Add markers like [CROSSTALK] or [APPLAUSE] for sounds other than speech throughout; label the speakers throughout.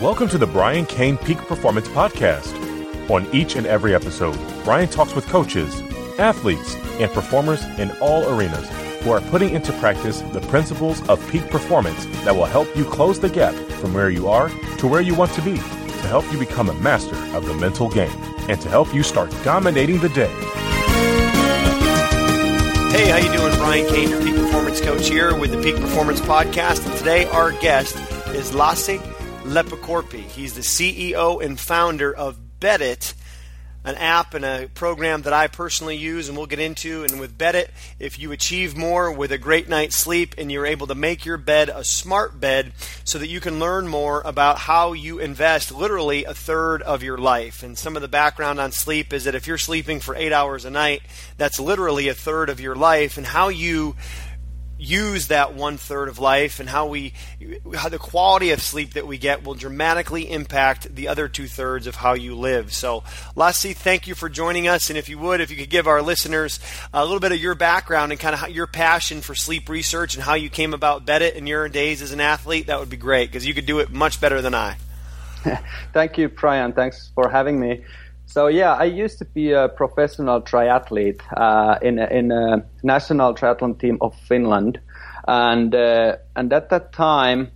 Speaker 1: Welcome to the Brian Cain Peak Performance Podcast. On each and every episode, Brian talks with coaches, athletes, and performers in all arenas who are putting into practice the principles of peak performance that will help you close the gap from where you are to where you want to be to help you become a master of the mental game and to help you start dominating the day.
Speaker 2: Hey, how you doing? Brian Cain performance coach here with the Peak Performance Podcast. And today our guest is Lasse Leppäkorpi. He's the CEO and founder of Beddit an app and a program that I personally use and we'll get into. And with Beddit, if you achieve more with a great night's sleep and you're able to make your bed a smart bed so that you can learn more about how you invest literally a third of your life. And some of the background on sleep is that if you're sleeping for eight hours a night, that's literally a third of your life and how you use that one third of life and how we how the quality of sleep that we get will dramatically impact the other two thirds of how you live. So, Lasse, thank you for joining us. And if you would, if you could give our listeners a little bit of your background and kind of your passion for sleep research and how you came about Beddit in your days as an athlete, that would be great because you could do it much better than I. [LAUGHS]
Speaker 3: thank you, Brian. Thanks for having me. So yeah, I used to be a professional triathlete uh, in a, in a national triathlon team of Finland, and uh, and at that time,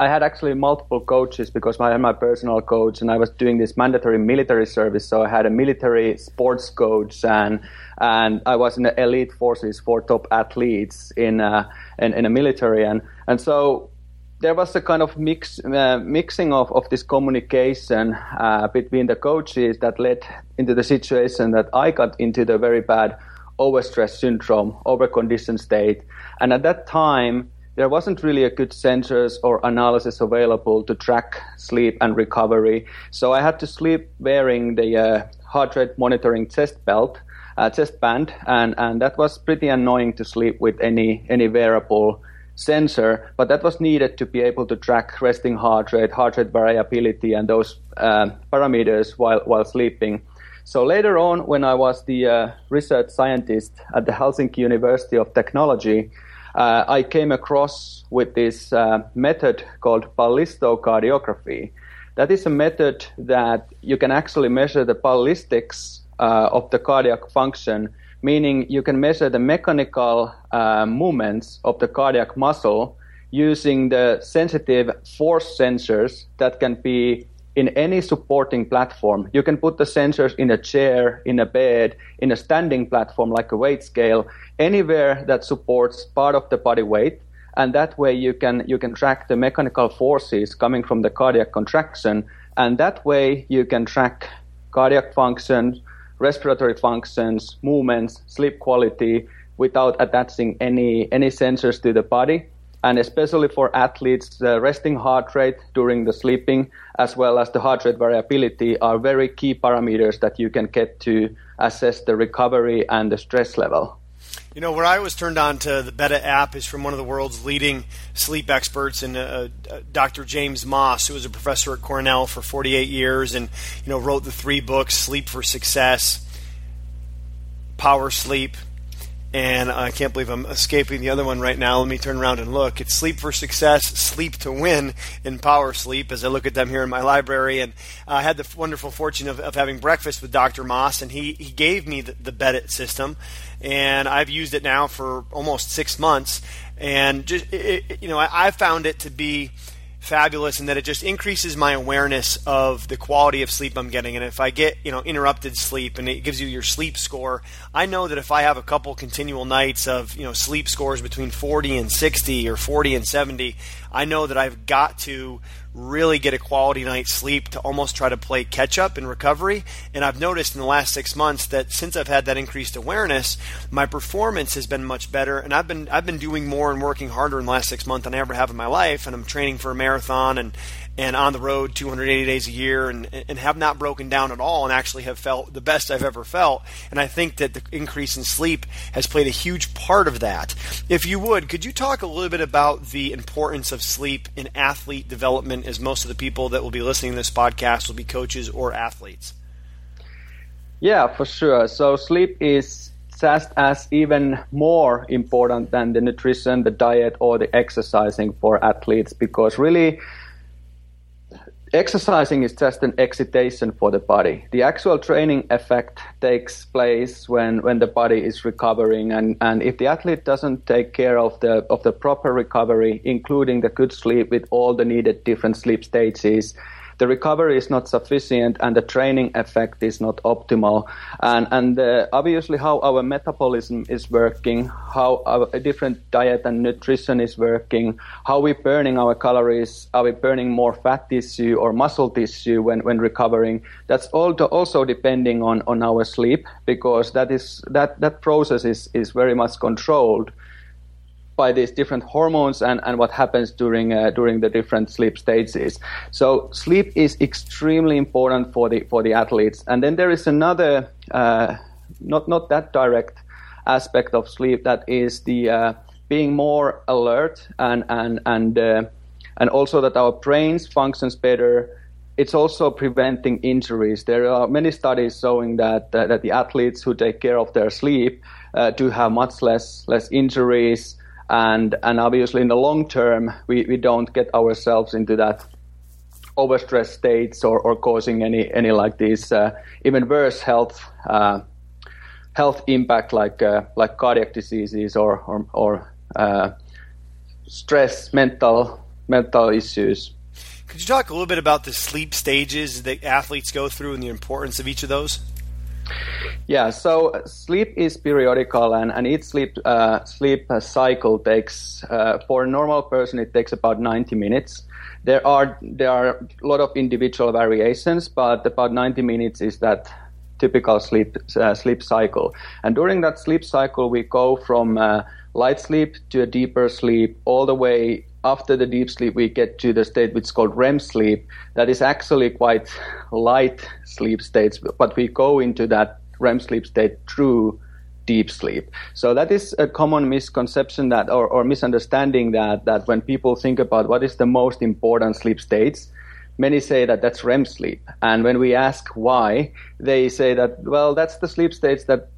Speaker 3: I had actually multiple coaches because I had my personal coach, and I was doing this mandatory military service. So I had a military sports coach, and and I was in the elite forces for top athletes in uh, in, in a military, and and so there was a kind of mix uh, mixing of, of this communication uh, between the coaches that led into the situation that I got into the very bad overstress syndrome, overconditioned state. And at that time, there wasn't really a good sensors or analysis available to track sleep and recovery. So I had to sleep wearing the uh, heart rate monitoring chest belt, uh, chest band, and, and that was pretty annoying to sleep with any any wearable sensor, but that was needed to be able to track resting heart rate, heart rate variability, and those uh, parameters while, while sleeping. So later on, when I was the uh, research scientist at the Helsinki University of Technology, uh, I came across with this uh, method called ballistocardiography. That is a method that you can actually measure the ballistics uh, of the cardiac function meaning you can measure the mechanical uh, movements of the cardiac muscle using the sensitive force sensors that can be in any supporting platform. You can put the sensors in a chair, in a bed, in a standing platform like a weight scale, anywhere that supports part of the body weight. And that way you can you can track the mechanical forces coming from the cardiac contraction. And that way you can track cardiac function, respiratory functions, movements, sleep quality without attaching any, any sensors to the body. And especially for athletes, the resting heart rate during the sleeping, as well as the heart rate variability, are very key parameters that you can get to assess the recovery and the stress level.
Speaker 2: You know, where I was turned on to the Beddit app is from one of the world's leading sleep experts, and uh, uh, Dr. James Maas, who was a professor at Cornell for 48 years, and you know wrote the three books: Sleep for Success, Power Sleep, and I can't believe I'm escaping the other one right now. Let me turn around and look. It's Sleep for Success, Sleep to Win, and Power Sleep as I look at them here in my library. And I had the wonderful fortune of, of having breakfast with Dr. Maas, and he, he gave me the, the Beddit system, and I've used it now for almost six months. And just, it, you know, I, I found it to be fabulous in that it just increases my awareness of the quality of sleep I'm getting. And if I get, you know, interrupted sleep and it gives you your sleep score, I know that if I have a couple continual nights of, you know, sleep scores between 40 and 60 or 40 and 70, I know that I've got to really get a quality night's sleep to almost try to play catch up in recovery. And I've noticed in the last six months that since I've had that increased awareness, my performance has been much better. And I've been I've been doing more and working harder in the last six months than I ever have in my life. And I'm training for a marathon and and on the road 280 days a year and, and have not broken down at all and actually have felt the best I've ever felt. And I think that the increase in sleep has played a huge part of that. If you would, could you talk a little bit about the importance of sleep in athlete development as most of the people that will be listening to this podcast will be coaches or athletes?
Speaker 3: Yeah, for sure. So sleep is just as even more important than the nutrition, the diet, or the exercising for athletes because really exercising is just an excitation for the body. The actual training effect takes place when, when the body is recovering and, and if the athlete doesn't take care of the of the proper recovery, including the good sleep with all the needed different sleep stages, the recovery is not sufficient and the training effect is not optimal. And, and uh, obviously, how our metabolism is working, how our different diet and nutrition is working, how we're burning our calories, are we burning more fat tissue or muscle tissue when, when recovering? That's all also depending on, on our sleep because that is that, that process is, is very much controlled by these different hormones and, and what happens during uh, during the different sleep stages. So sleep is extremely important for the for the athletes. And then there is another uh, not not that direct aspect of sleep that is the uh, being more alert and and and uh, and also that our brains functions better. It's also preventing injuries. There are many studies showing that uh, that the athletes who take care of their sleep uh, do have much less less injuries and and obviously in the long term we, we don't get ourselves into that overstressed states or, or causing any any like these uh, even worse health uh, health impact like uh, like cardiac diseases or or, or uh, stress mental mental issues.
Speaker 2: Could you talk a little bit about the sleep stages that athletes go through and the importance of each of those?
Speaker 3: Yeah, so sleep is periodical, and, and each sleep uh, sleep cycle takes uh, for a normal person it takes about 90 minutes. There are there are a lot of individual variations, but about 90 minutes is that typical sleep uh, sleep cycle. And during that sleep cycle, we go from uh, light sleep to a deeper sleep, all the way after the deep sleep, we get to the state which is called REM sleep. That is actually quite light sleep states, but we go into that REM sleep state through deep sleep. So that is a common misconception that, or, or misunderstanding that, that when people think about what is the most important sleep states, many say that that's REM sleep. And when we ask why, they say that, well, that's the sleep states that,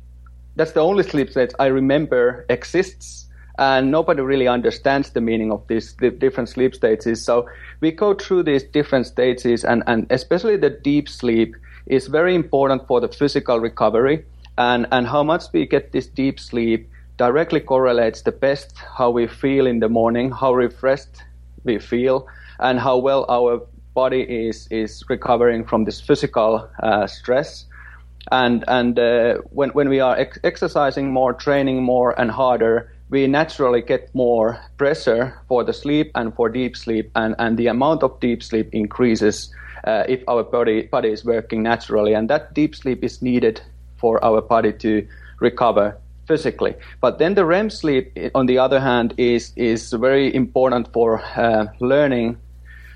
Speaker 3: that's the only sleep states I remember exists and nobody really understands the meaning of these different sleep stages. So we go through these different stages, and, and especially the deep sleep is very important for the physical recovery. And, and how much we get this deep sleep directly correlates the best how we feel in the morning, how refreshed we feel, and how well our body is, is recovering from this physical uh, stress. And, and uh, when, when we are ex- exercising more, training more, and harder, we naturally get more pressure for the sleep and for deep sleep, and, and the amount of deep sleep increases uh, if our body, body is working naturally. And that deep sleep is needed for our body to recover physically. But then the REM sleep, on the other hand, is, is very important for uh, learning.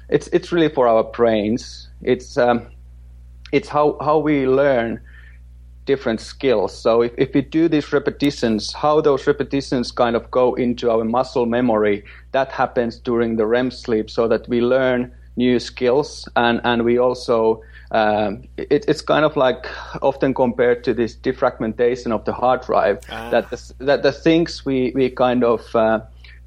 Speaker 3: It's, it's really for our brains. It's, um, it's how, how we learn different skills. So if, if we do these repetitions, how those repetitions kind of go into our muscle memory, that happens during the REM sleep so that we learn new skills and, and we also um, it, it's kind of like often compared to this defragmentation of the hard drive ah. that the, that the things we, we kind of uh,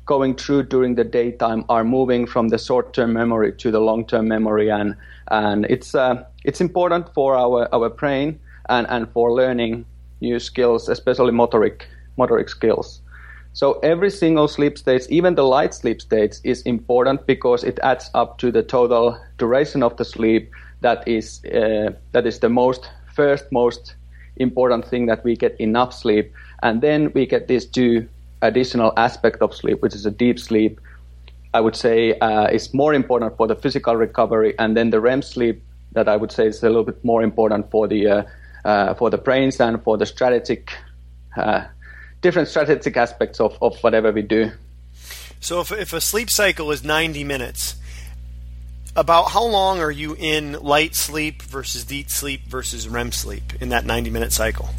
Speaker 3: going through during the daytime are moving from the short-term memory to the long-term memory and and it's uh, it's important for our our brain and, and for learning new skills, especially motoric motoric skills. So every single sleep state, even the light sleep states, is important because it adds up to the total duration of the sleep. That is uh, that is the most first most important thing that we get enough sleep, and then we get these two additional aspect of sleep, which is a deep sleep, I would say uh, is more important for the physical recovery, and then the REM sleep that I would say is a little bit more important for the uh, uh, for the brains and for the strategic uh, different strategic aspects of, of whatever we do.
Speaker 2: So if if a sleep cycle is ninety minutes, about how long are you in light sleep versus deep sleep versus REM sleep in that ninety minute cycle?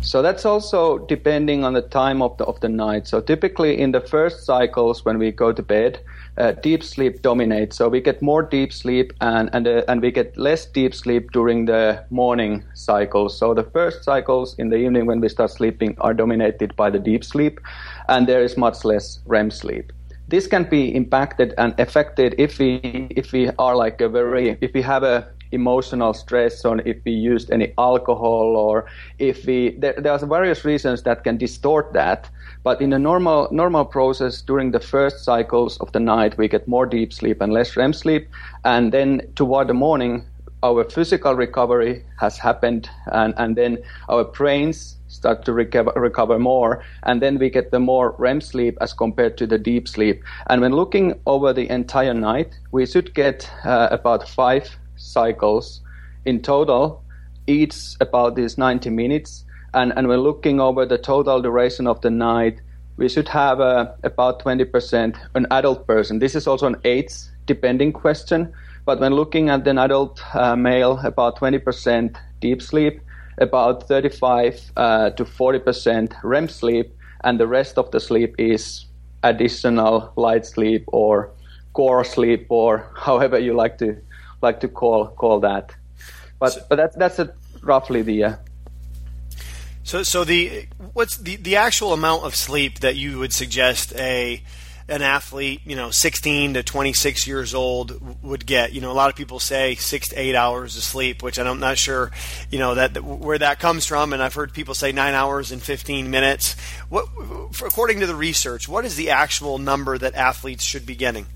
Speaker 3: So that's also depending on the time of the of the night. So typically in the first cycles when we go to bed, uh, deep sleep dominates. So we get more deep sleep and and uh, and we get less deep sleep during the morning cycles. So the first cycles in the evening when we start sleeping are dominated by the deep sleep, and there is much less REM sleep this can be impacted and affected if we if we are like a very if we have a emotional stress on if we used any alcohol or if we there, there are various reasons that can distort that but in a normal normal process during the first cycles of the night we get more deep sleep and less REM sleep and then toward the morning our physical recovery has happened and, and then our brains start to recover, recover more and then we get the more REM sleep as compared to the deep sleep and when looking over the entire night we should get uh, about five cycles in total, each about these 90 minutes. And, and we're looking over the total duration of the night. We should have uh, about 20% an adult person. This is also an age depending question. But when looking at an adult uh, male, about 20% deep sleep, about 35 uh, to 40% REM sleep, and the rest of the sleep is additional light sleep or core sleep or however you like to like to call call that. But so, but that's that's a, roughly the.
Speaker 2: So so the what's the the actual amount of sleep that you would suggest a an athlete, you know, 16 to 26 years old would get. You know, a lot of people say six to eight hours of sleep, which I'm not sure, you know, that where that comes from. And I've heard people say nine hours and 15 minutes. What, according to the research, what is the actual number that athletes should be getting?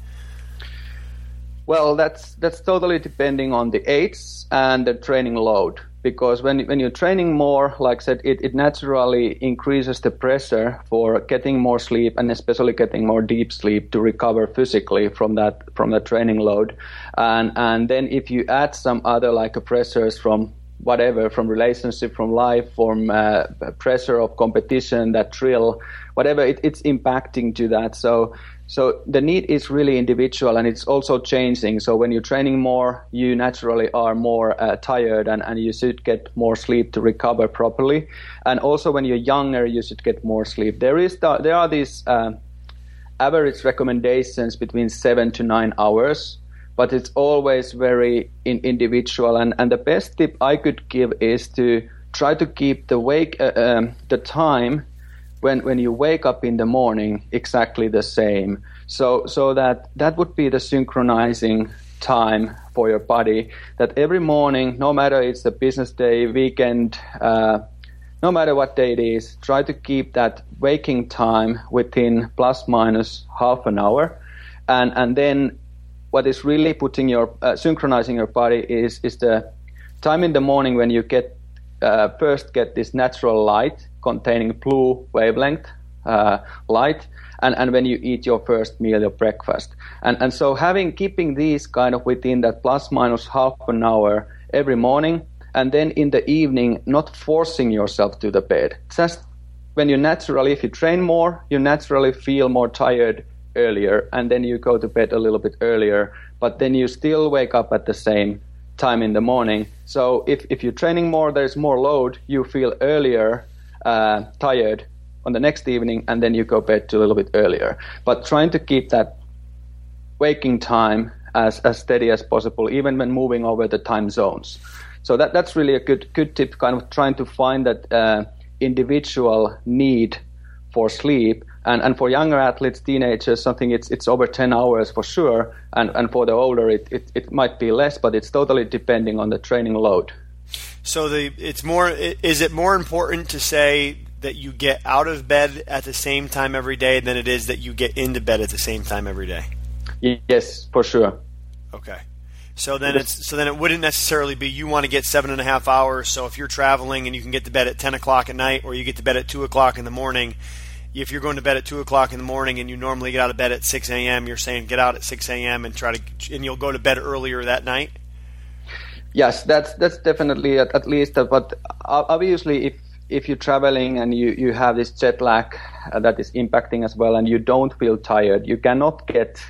Speaker 3: Well, that's that's totally depending on the age and the training load. Because when when you're training more, like I said, it, it naturally increases the pressure for getting more sleep and especially getting more deep sleep to recover physically from that from that training load. And and then if you add some other like pressures from whatever from relationship from life from uh, pressure of competition that thrill whatever it, it's impacting to that so so the need is really individual and it's also changing. So when you're training more, you naturally are more uh, tired and, and you should get more sleep to recover properly. And also when you're younger, you should get more sleep. There is the, there are these uh, average recommendations between seven to nine hours, but it's always very in, individual. And, and the best tip I could give is to try to keep the wake uh, um, the time when when you wake up in the morning exactly the same. So so that that would be the synchronizing time for your body that every morning no matter it's a business day weekend uh, no matter what day it is try to keep that waking time within plus minus half an hour. And and then what is really putting your uh, synchronizing your body is is the time in the morning when you get uh, first get this natural light containing blue wavelength uh, light, and, and when you eat your first meal, your breakfast. And, and so having keeping these kind of within that plus minus half an hour every morning, and then in the evening, not forcing yourself to the bed. Just when you naturally, if you train more, you naturally feel more tired earlier, and then you go to bed a little bit earlier, but then you still wake up at the same time in the morning. So if, if you're training more, there's more load, you feel earlier uh, tired on the next evening, and then you go bed a little bit earlier. But trying to keep that waking time as, as steady as possible, even when moving over the time zones. So that that's really a good good tip, kind of trying to find that uh, individual need for sleep. And, and for younger athletes, teenagers, something it's it's over 10 hours for sure. And, and for the older, it, it, it might be less, but it's totally depending on the training load.
Speaker 2: So the it's more is it more important to say that you get out of bed at the same time every day than it is that you get into bed at the same time every day?
Speaker 3: Yes, for sure.
Speaker 2: Okay. So then it's so then it wouldn't necessarily be you want to get seven and a half hours. So if you're traveling and you can get to bed at ten o'clock at night, or you get to bed at two o'clock in the morning, if you're going to bed at two o'clock in the morning and you normally get out of bed at six a.m., you're saying get out at six a.m. and try to, and you'll go to bed earlier that night.
Speaker 3: Yes, that's that's definitely at, at least. Uh, but obviously, if if you're traveling and you, you have this jet lag uh, that is impacting as well, and you don't feel tired, you cannot get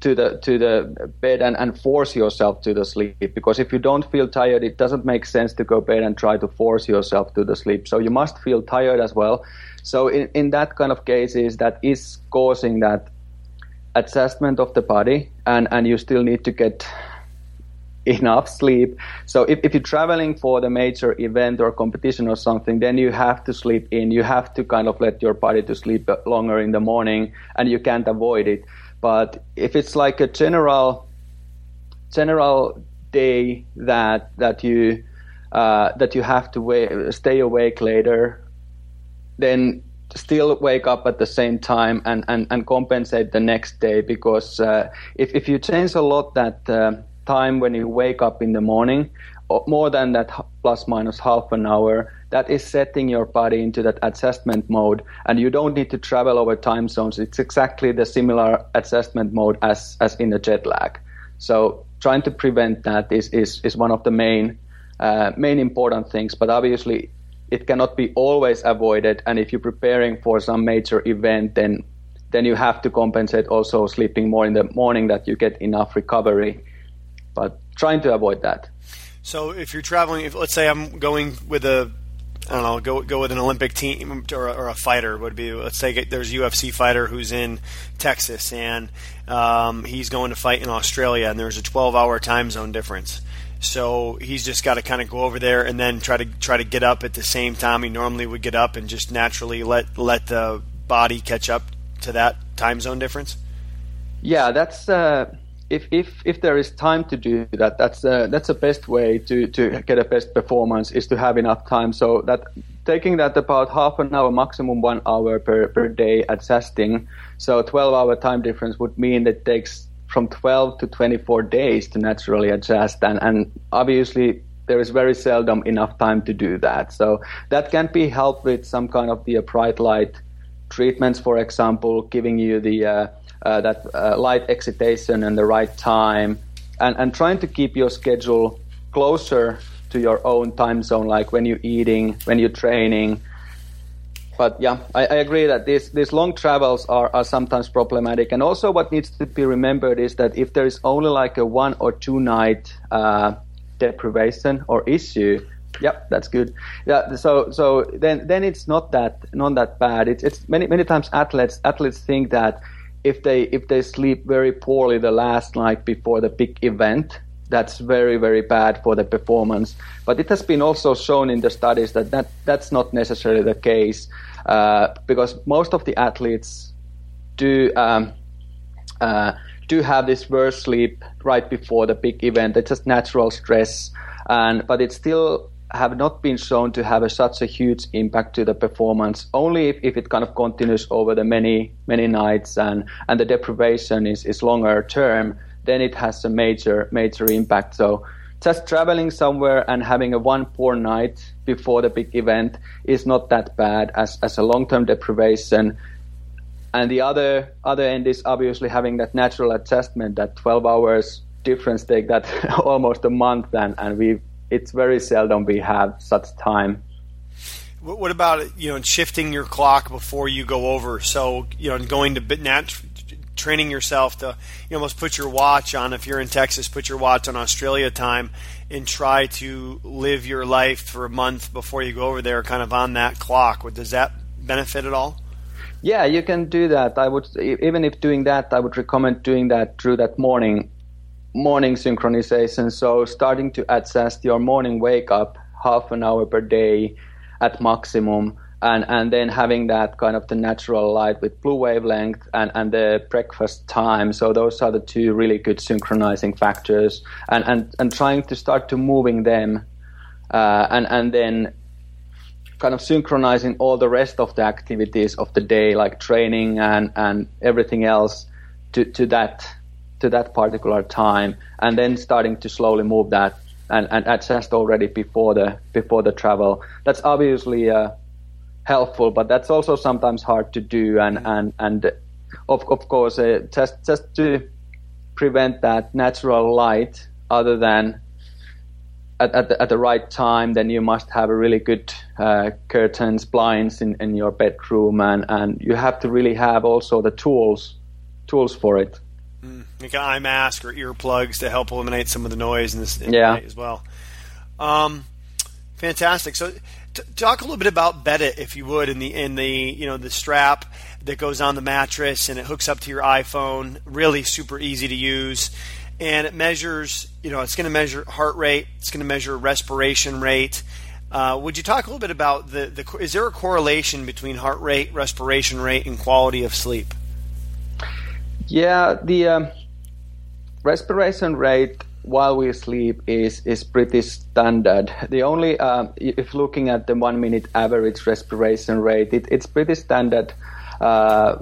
Speaker 3: to the to the bed and, and force yourself to the sleep because if you don't feel tired it doesn't make sense to go bed and try to force yourself to the sleep so you must feel tired as well so in, in that kind of cases that is causing that adjustment of the body and and you still need to get [LAUGHS] enough sleep. So if, if you're traveling for the major event or competition or something, then you have to sleep in. You have to kind of let your body to sleep longer in the morning and you can't avoid it. But if it's like a general general day that that you uh, that you have to wait, stay awake later, then still wake up at the same time and, and, and compensate the next day because uh, if, if you change a lot that uh, time when you wake up in the morning, more than that plus minus half an hour, that is setting your body into that adjustment mode. And you don't need to travel over time zones. It's exactly the similar adjustment mode as, as in a jet lag. So trying to prevent that is, is, is one of the main, uh, main important things. But obviously, it cannot be always avoided. And if you're preparing for some major event, then then you have to compensate also sleeping more in the morning that you get enough recovery but trying to avoid that.
Speaker 2: So if you're traveling, if let's say I'm going with a I don't know, go go with an Olympic team or, or a fighter would be. Let's say there's a UFC fighter who's in Texas and um, he's going to fight in Australia, and there's a 12-hour time zone difference. So he's just got to kind of go over there and then try to try to get up at the same time he normally would get up, and just naturally let let the body catch up to that time zone difference.
Speaker 3: Yeah, that's. Uh if, if if there is time to do that, that's uh, that's the best way to, to get a best performance is to have enough time. So that taking that about half an hour, maximum one hour per, per day adjusting. So 12 hour time difference would mean that it takes from 12 to 24 days to naturally adjust, and and obviously there is very seldom enough time to do that. So that can be helped with some kind of the bright light treatments, for example, giving you the uh, uh, that uh, light excitation and the right time, and, and trying to keep your schedule closer to your own time zone, like when you're eating, when you're training. But yeah, I, I agree that these, these long travels are, are sometimes problematic. And also, what needs to be remembered is that if there is only like a one or two night uh, deprivation or issue, Yep, that's good. Yeah, so so then then it's not that not that bad. It's it's many many times athletes athletes think that if they if they sleep very poorly the last night before the big event, that's very very bad for the performance. But it has been also shown in the studies that, that that's not necessarily the case uh, because most of the athletes do. Um, uh, do have this worse sleep right before the big event. It's just natural stress, and but it's still have not been shown to have a, such a huge impact to the performance. Only if, if it kind of continues over the many many nights and and the deprivation is, is longer term, then it has a major major impact. So just traveling somewhere and having a one poor night before the big event is not that bad as as a long term deprivation. And the other other end is obviously having that natural adjustment that 12 hours difference take that [LAUGHS] almost a month and, and we it's very seldom we have such time.
Speaker 2: What about you know shifting your clock before you go over? So you know going to nat- training yourself to you almost put your watch on. If you're in Texas, put your watch on Australia time and try to live your life for a month before you go over there, kind of on that clock. Does that benefit at all?
Speaker 3: Yeah, you can do that. I would even if doing that, I would recommend doing that through that morning morning synchronization. So starting to adjust your morning wake up half an hour per day at maximum. And, and then having that kind of the natural light with blue wavelength and, and the breakfast time. So those are the two really good synchronizing factors and, and, and trying to start to moving them uh, and, and then kind of synchronizing all the rest of the activities of the day, like training and, and everything else to, to that to that particular time, and then starting to slowly move that and, and adjust already before the before the travel. That's obviously uh, helpful, but that's also sometimes hard to do. And and and of of course, uh, just just to prevent that natural light, other than at, at, the, at the right time, then you must have a really good uh, curtains, blinds in, in your bedroom, and, and you have to really have also the tools tools for it.
Speaker 2: Mm, like an eye mask or earplugs to help eliminate some of the noise in this in
Speaker 3: yeah.
Speaker 2: as well. Um, fantastic. So, t- talk a little bit about Beddit, if you would, in the in the you know the strap that goes on the mattress and it hooks up to your iPhone. Really super easy to use, and it measures. You know, it's going to measure heart rate. It's going to measure respiration rate. Uh, would you talk a little bit about the, the? Is there a correlation between heart rate, respiration rate, and quality of sleep?
Speaker 3: Yeah, the um, respiration rate while we sleep is is pretty standard. The only uh, if looking at the one minute average respiration rate, it, it's pretty standard. Uh,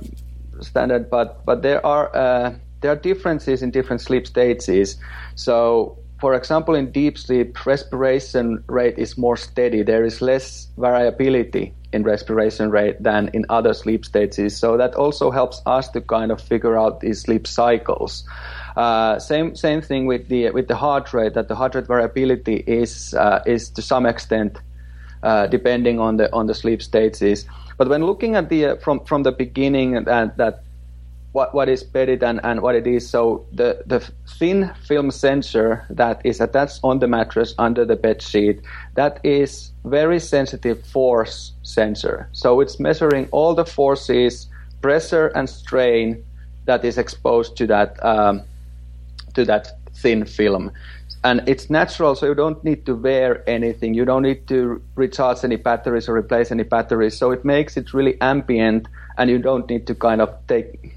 Speaker 3: standard, but but there are uh, there are differences in different sleep stages. So, for example, in deep sleep, respiration rate is more steady. There is less variability in respiration rate than in other sleep stages. So that also helps us to kind of figure out these sleep cycles. Uh, same same thing with the with the heart rate. That the heart rate variability is uh, is to some extent uh, depending on the on the sleep stages. But when looking at the uh, from from the beginning that that what, what is Beddit and, and what it is. So the, the thin film sensor that is attached on the mattress under the bed sheet, that is very sensitive force sensor. So it's measuring all the forces, pressure and strain that is exposed to that um, to that thin film. And it's natural, so you don't need to wear anything. You don't need to recharge any batteries or replace any batteries. So it makes it really ambient, and you don't need to kind of take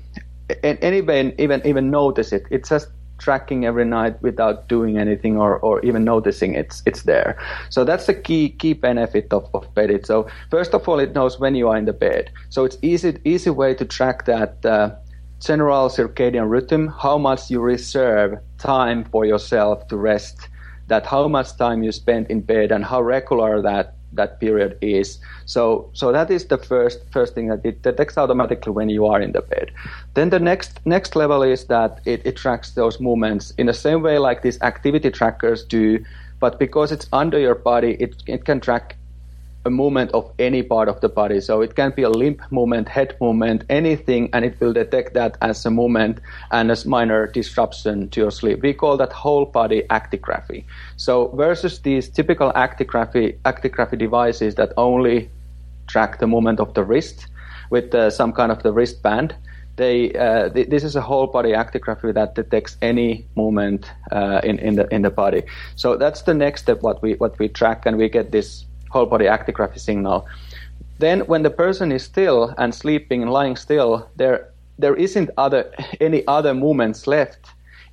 Speaker 3: anybody even even notice it. It's just tracking every night without doing anything or, or even noticing it's it's there. So that's the key key benefit of, of Beddit. So first of all, it knows when you are in the bed. So it's easy easy way to track that uh, general circadian rhythm, how much you reserve time for yourself to rest, that how much time you spend in bed and how regular that that period is. So, so that is the first first thing that it detects automatically when you are in the bed. Then the next next level is that it, it tracks those movements in the same way like these activity trackers do, but because it's under your body, it it can track a movement of any part of the body. So it can be a limb movement, head movement, anything, and it will detect that as a movement and as minor disruption to your sleep. We call that whole body actigraphy. So versus these typical actigraphy, actigraphy devices that only track the movement of the wrist with uh, some kind of the wristband, they, uh, th- this is a whole body actigraphy that detects any movement uh, in, in the in the body. So that's the next step. What we what we track, and we get this whole body actigraphy signal. Then, when the person is still and sleeping and lying still, there there isn't other [LAUGHS] any other movements left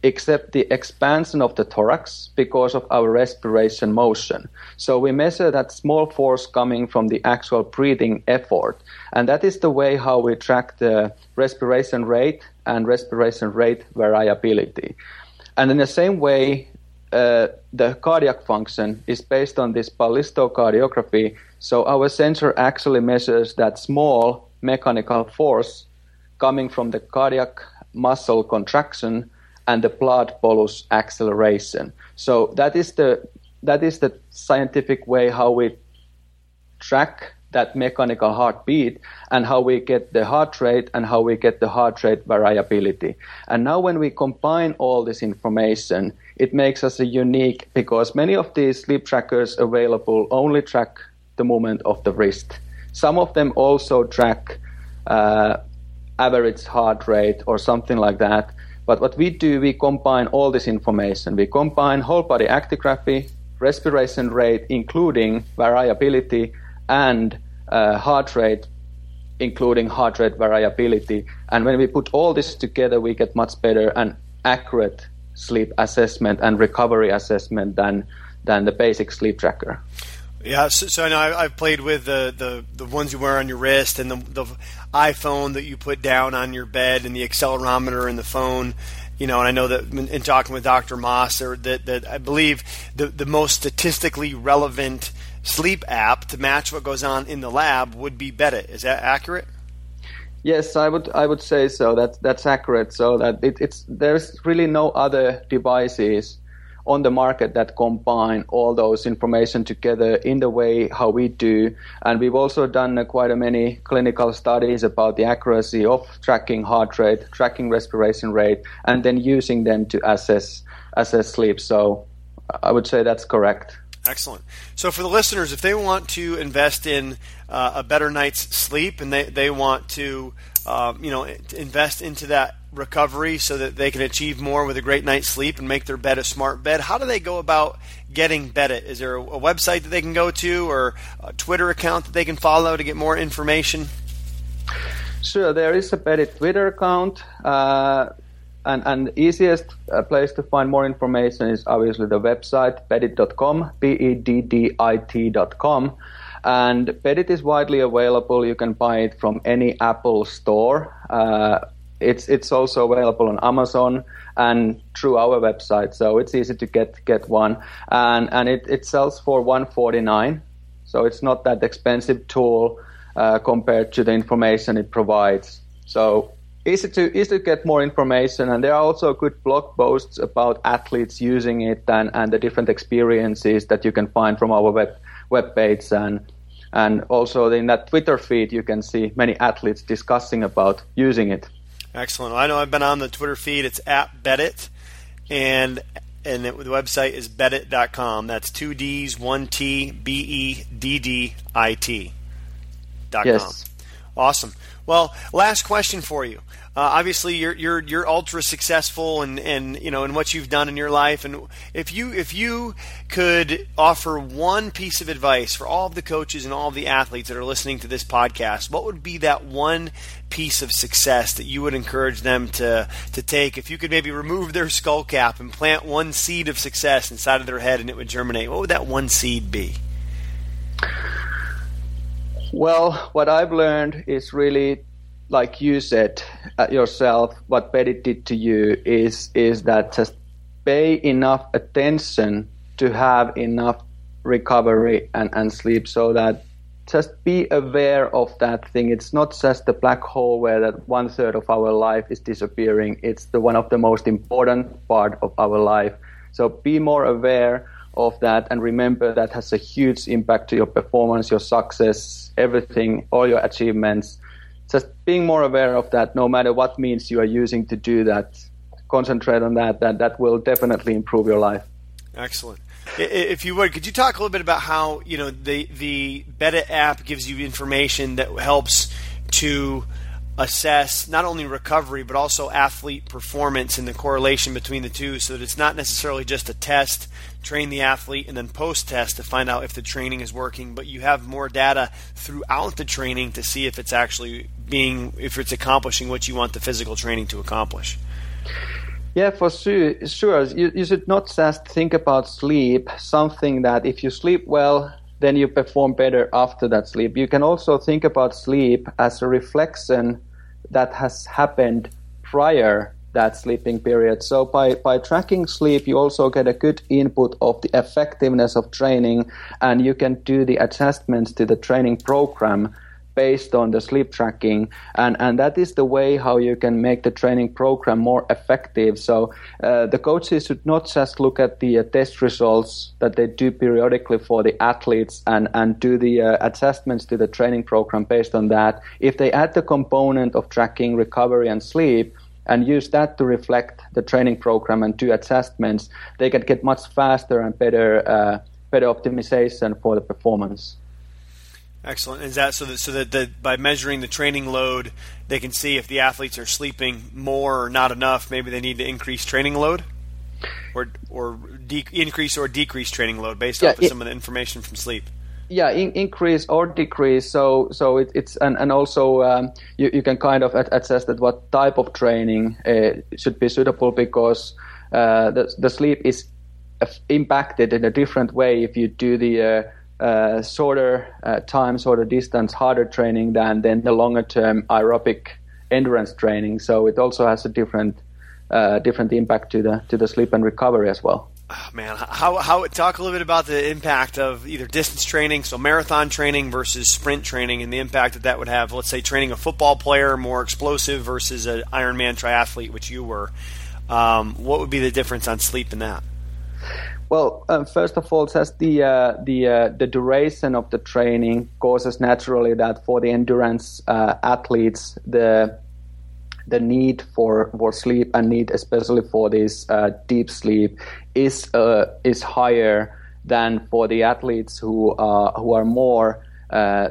Speaker 3: except the expansion of the thorax because of our respiration motion. So we measure that small force coming from the actual breathing effort, and that is the way how we track the respiration rate and respiration rate variability. And in the same way, uh, the cardiac function is based on this ballistocardiography. So our sensor actually measures that small mechanical force coming from the cardiac muscle contraction and the blood bolus acceleration. So that is the that is the scientific way how we track that mechanical heartbeat and how we get the heart rate and how we get the heart rate variability. And now when we combine all this information, it makes us a unique because many of these sleep trackers available only track the movement of the wrist. Some of them also track uh, average heart rate or something like that. But what we do, we combine all this information. We combine whole body actigraphy, respiration rate, including variability, and uh, heart rate, including heart rate variability. And when we put all this together, we get much better and accurate sleep assessment and recovery assessment than than the basic sleep tracker.
Speaker 2: Yeah, so, so I know I've played with the, the, the ones you wear on your wrist and the, the iPhone that you put down on your bed and the accelerometer and the phone. you know, and I know that in talking with Dr. Maas, or that, that I believe the the most statistically relevant sleep app to match what goes on in the lab would be Beddit. Is that accurate?
Speaker 3: Yes, I would I would say so. That that's accurate. So that it, it's there's really no other devices on the market that combine all those information together in the way how we do. And we've also done uh, quite a many clinical studies about the accuracy of tracking heart rate, tracking respiration rate, and then using them to assess assess sleep. So I would say that's correct.
Speaker 2: Excellent. So, for the listeners, if they want to invest in uh, a better night's sleep and they, they want to, uh, you know, invest into that recovery so that they can achieve more with a great night's sleep and make their bed a smart bed. How do they go about getting Beddit? Is there a, a website that they can go to or a Twitter account that they can follow to get more information?
Speaker 3: Sure, there is a Beddit Twitter account. Uh, and, and easiest uh, place to find more information is obviously the website, beddit.com, B-E-D-D-I-T.com. And Beddit is widely available. You can buy it from any Apple store. Uh, it's it's also available on Amazon and through our website, so it's easy to get get one. And and it, it sells for one forty nine, so it's not that expensive tool uh, compared to the information it provides. So easy to easy to get more information, and there are also good blog posts about athletes using it and and the different experiences that you can find from our web web page and. And also in that Twitter feed, you can see many athletes discussing about using it.
Speaker 2: Excellent. Well, I know I've been on the Twitter feed. It's at Beddit, and and it, the website is beddit.com. That's two D's, one T, B E D D I T. Dot
Speaker 3: yes.
Speaker 2: com. Awesome. Well, last question for you. Uh, obviously, you're you're you're ultra successful, and and you know in what you've done in your life. And if you if you could offer one piece of advice for all of the coaches and all of the athletes that are listening to this podcast, what would be that one piece of success that you would encourage them to to take? If you could maybe remove their skull cap and plant one seed of success inside of their head, and it would germinate, what would that one seed be?
Speaker 3: Well, what I've learned is really like you said uh, yourself, what Betty did to you is is that just pay enough attention to have enough recovery and, and sleep so that just be aware of that thing. It's not just the black hole where that one third of our life is disappearing. It's the one of the most important part of our life. So be more aware of that and remember that has a huge impact to your performance, your success, everything, all your achievements just being more aware of that, no matter what means you are using to do that, concentrate on that. That that will definitely improve your life.
Speaker 2: Excellent. If you would, could you talk a little bit about how you know the the Beddit app gives you information that helps to assess not only recovery but also athlete performance and the correlation between the two so that it's not necessarily just a test train the athlete and then post test to find out if the training is working but you have more data throughout the training to see if it's actually being if it's accomplishing what you want the physical training to accomplish
Speaker 3: yeah, for sure. Sure, you, you should not just think about sleep. Something that if you sleep well, then you perform better after that sleep. You can also think about sleep as a reflection that has happened prior that sleeping period. So by, by tracking sleep, you also get a good input of the effectiveness of training and you can do the adjustments to the training program based on the sleep tracking and and that is the way how you can make the training program more effective. So uh, the coaches should not just look at the uh, test results that they do periodically for the athletes and and do the uh, adjustments to the training program based on that. If they add the component of tracking recovery and sleep and use that to reflect the training program and do adjustments they can get much faster and better uh, better optimization for the performance
Speaker 2: Excellent. Is that so that so that the, by measuring the training load, they can see if the athletes are sleeping more or not enough? Maybe they need to increase training load, or or de- increase or decrease training load based yeah, off of it, some of the information from sleep.
Speaker 3: Yeah, in, increase or decrease. So so it, it's and and also um, you you can kind of assess that what type of training uh, should be suitable because uh, the the sleep is impacted in a different way if you do the uh, uh, shorter uh, time, shorter distance, harder training than than the longer term aerobic endurance training. So it also has a different uh, different impact to the to the sleep and recovery as well.
Speaker 2: Oh, man, how how talk a little bit about the impact of either distance training, so marathon training versus sprint training, and the impact that that would have. Let's say training a football player more explosive versus an Ironman triathlete, which you were. Um, what would be the difference on sleep in that?
Speaker 3: Well, uh, first of all, just the uh, the uh, the duration of the training causes naturally that for the endurance uh, athletes the the need for, for sleep and need especially for this uh, deep sleep is uh, is higher than for the athletes who are who are more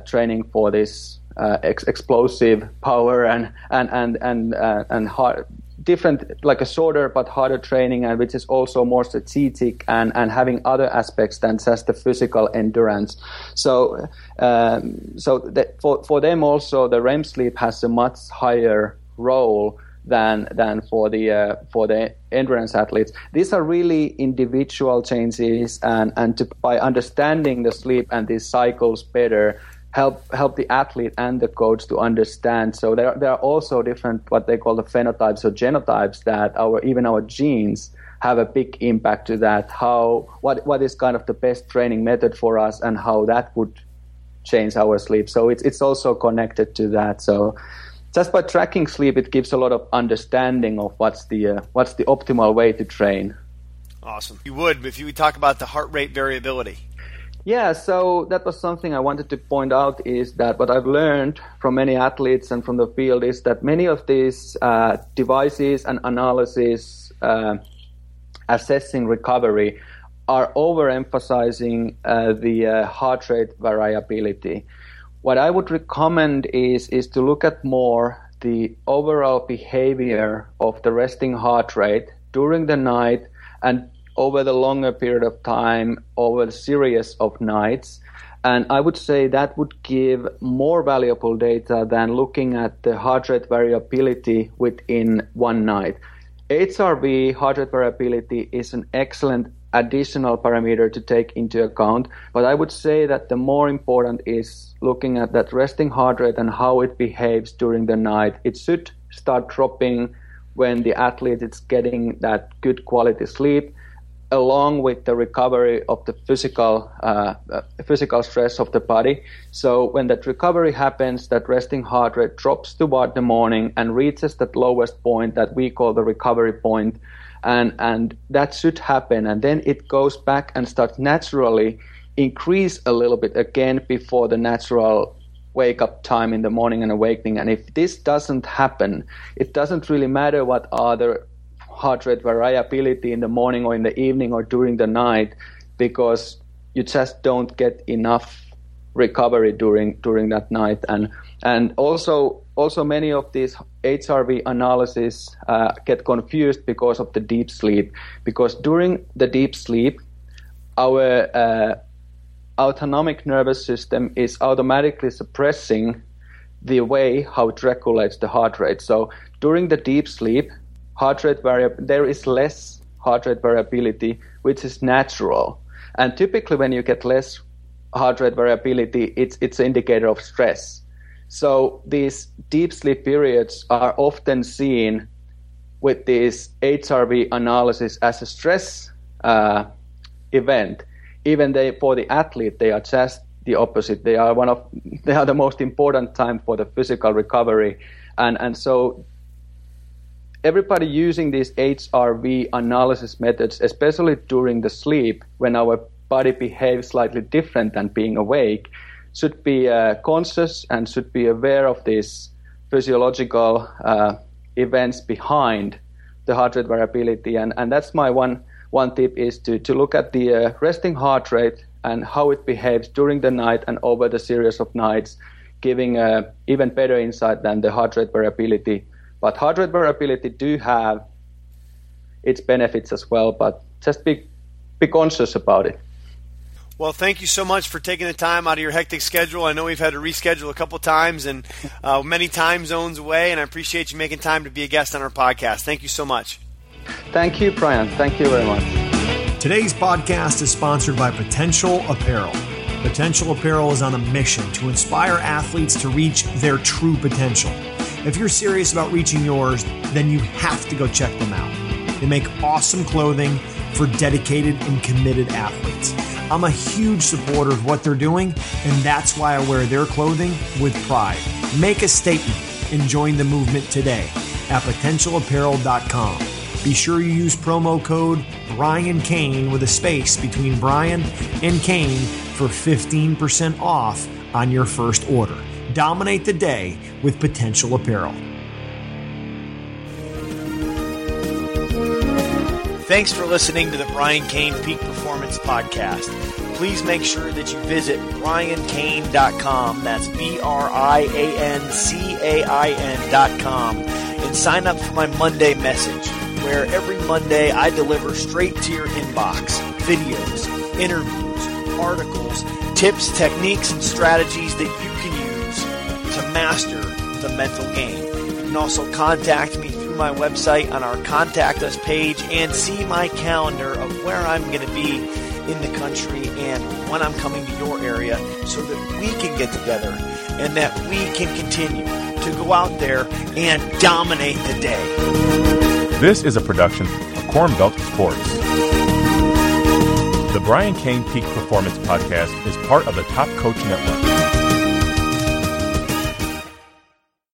Speaker 3: training for this ex- explosive power and and and and and hard, different like a shorter but harder training and which is also more strategic and and having other aspects than just the physical endurance so um, so that for for them also the REM sleep has a much higher role than than for the uh, for the endurance athletes. These are really individual changes, and and to, by understanding the sleep and these cycles better, help help the athlete and the coach to understand. So there there are also different what they call the phenotypes or genotypes that our even our genes have a big impact to that. How what what is kind of the best training method for us, and how that would change our sleep. So it's it's also connected to that. So just by tracking sleep, it gives a lot of understanding of what's the uh, what's the optimal way to train.
Speaker 2: Awesome. You would if you would talk about the heart rate variability.
Speaker 3: Yeah, so that was something I wanted to point out is that what I've learned from many athletes and from the field is that many of these uh, devices and analysis uh, assessing recovery are overemphasizing uh, the uh, heart rate variability. What I would recommend is is to look at more the overall behavior of the resting heart rate during the night and over the longer period of time over a series of nights and I would say that would give more valuable data than looking at the heart rate variability within one night. HRV, heart rate variability, is an excellent additional parameter to take into account. But I would say that the more important is looking at that resting heart rate and how it behaves during the night. It should start dropping when the athlete is getting that good quality sleep along with the recovery of the physical uh, uh, physical stress of the body. So when that recovery happens, that resting heart rate drops toward the morning and reaches that lowest point that we call the recovery point and and that should happen and then it goes back and starts naturally increase a little bit again before the natural wake up time in the morning and awakening and if this doesn't happen it doesn't really matter what other heart rate variability in the morning or in the evening or during the night because you just don't get enough recovery during during that night. And and also also many of these HRV analysis uh, get confused because of the deep sleep. Because during the deep sleep our uh, autonomic nervous system is automatically suppressing the way how it regulates the heart rate. So during the deep sleep heart rate variability there is less heart rate variability which is natural and typically when you get less heart rate variability it's it's an indicator of stress so these deep sleep periods are often seen with this HRV analysis as a stress uh, event. Even they, for the athlete, they are just the opposite. They are one of [LAUGHS] they are the most important time for the physical recovery, and and so everybody using these HRV analysis methods, especially during the sleep when our body behaves slightly different than being awake, should be uh, conscious and should be aware of these physiological uh, events behind the heart rate variability. And, and that's my one, one tip is to, to look at the uh, resting heart rate and how it behaves during the night and over the series of nights, giving uh, even better insight than the heart rate variability. But heart rate variability do have its benefits as well, but just be, be conscious about it.
Speaker 2: Well, thank you so much for taking the time out of your hectic schedule. I know we've had to reschedule a couple times and uh, many time zones away, and I appreciate you making time to be a guest on our podcast. Thank you so much.
Speaker 3: Thank you, Brian. Thank you very much.
Speaker 4: Today's podcast is sponsored by Potential Apparel. Potential Apparel is on a mission to inspire athletes to reach their true potential. If you're serious about reaching yours, then you have to go check them out. They make awesome clothing for dedicated and committed athletes. I'm a huge supporter of what they're doing, and that's why I wear their clothing with pride. Make a statement and join the movement today at potentialapparel.com. Be sure you use promo code Brian Cain with a space between Brian and Cain for 15% off on your first order. Dominate the day with Potential Apparel.
Speaker 2: Thanks for listening to the Brian Cain Peak Performance Podcast. Please make sure that you visit briancain.com. That's B R I A N C A I N.com. And sign up for my Monday message, where every Monday I deliver straight to your inbox videos, interviews, articles, tips, techniques, and strategies that you can master the mental game. You can also contact me through my website on our Contact Us page and see my calendar of where I'm going to be in the country and when I'm coming to your area so that we can get together and that we can continue to go out there and dominate the day.
Speaker 1: This is a production of Corn Belt Sports. The Brian Cain Peak Performance Podcast is part of the Top Coach Network.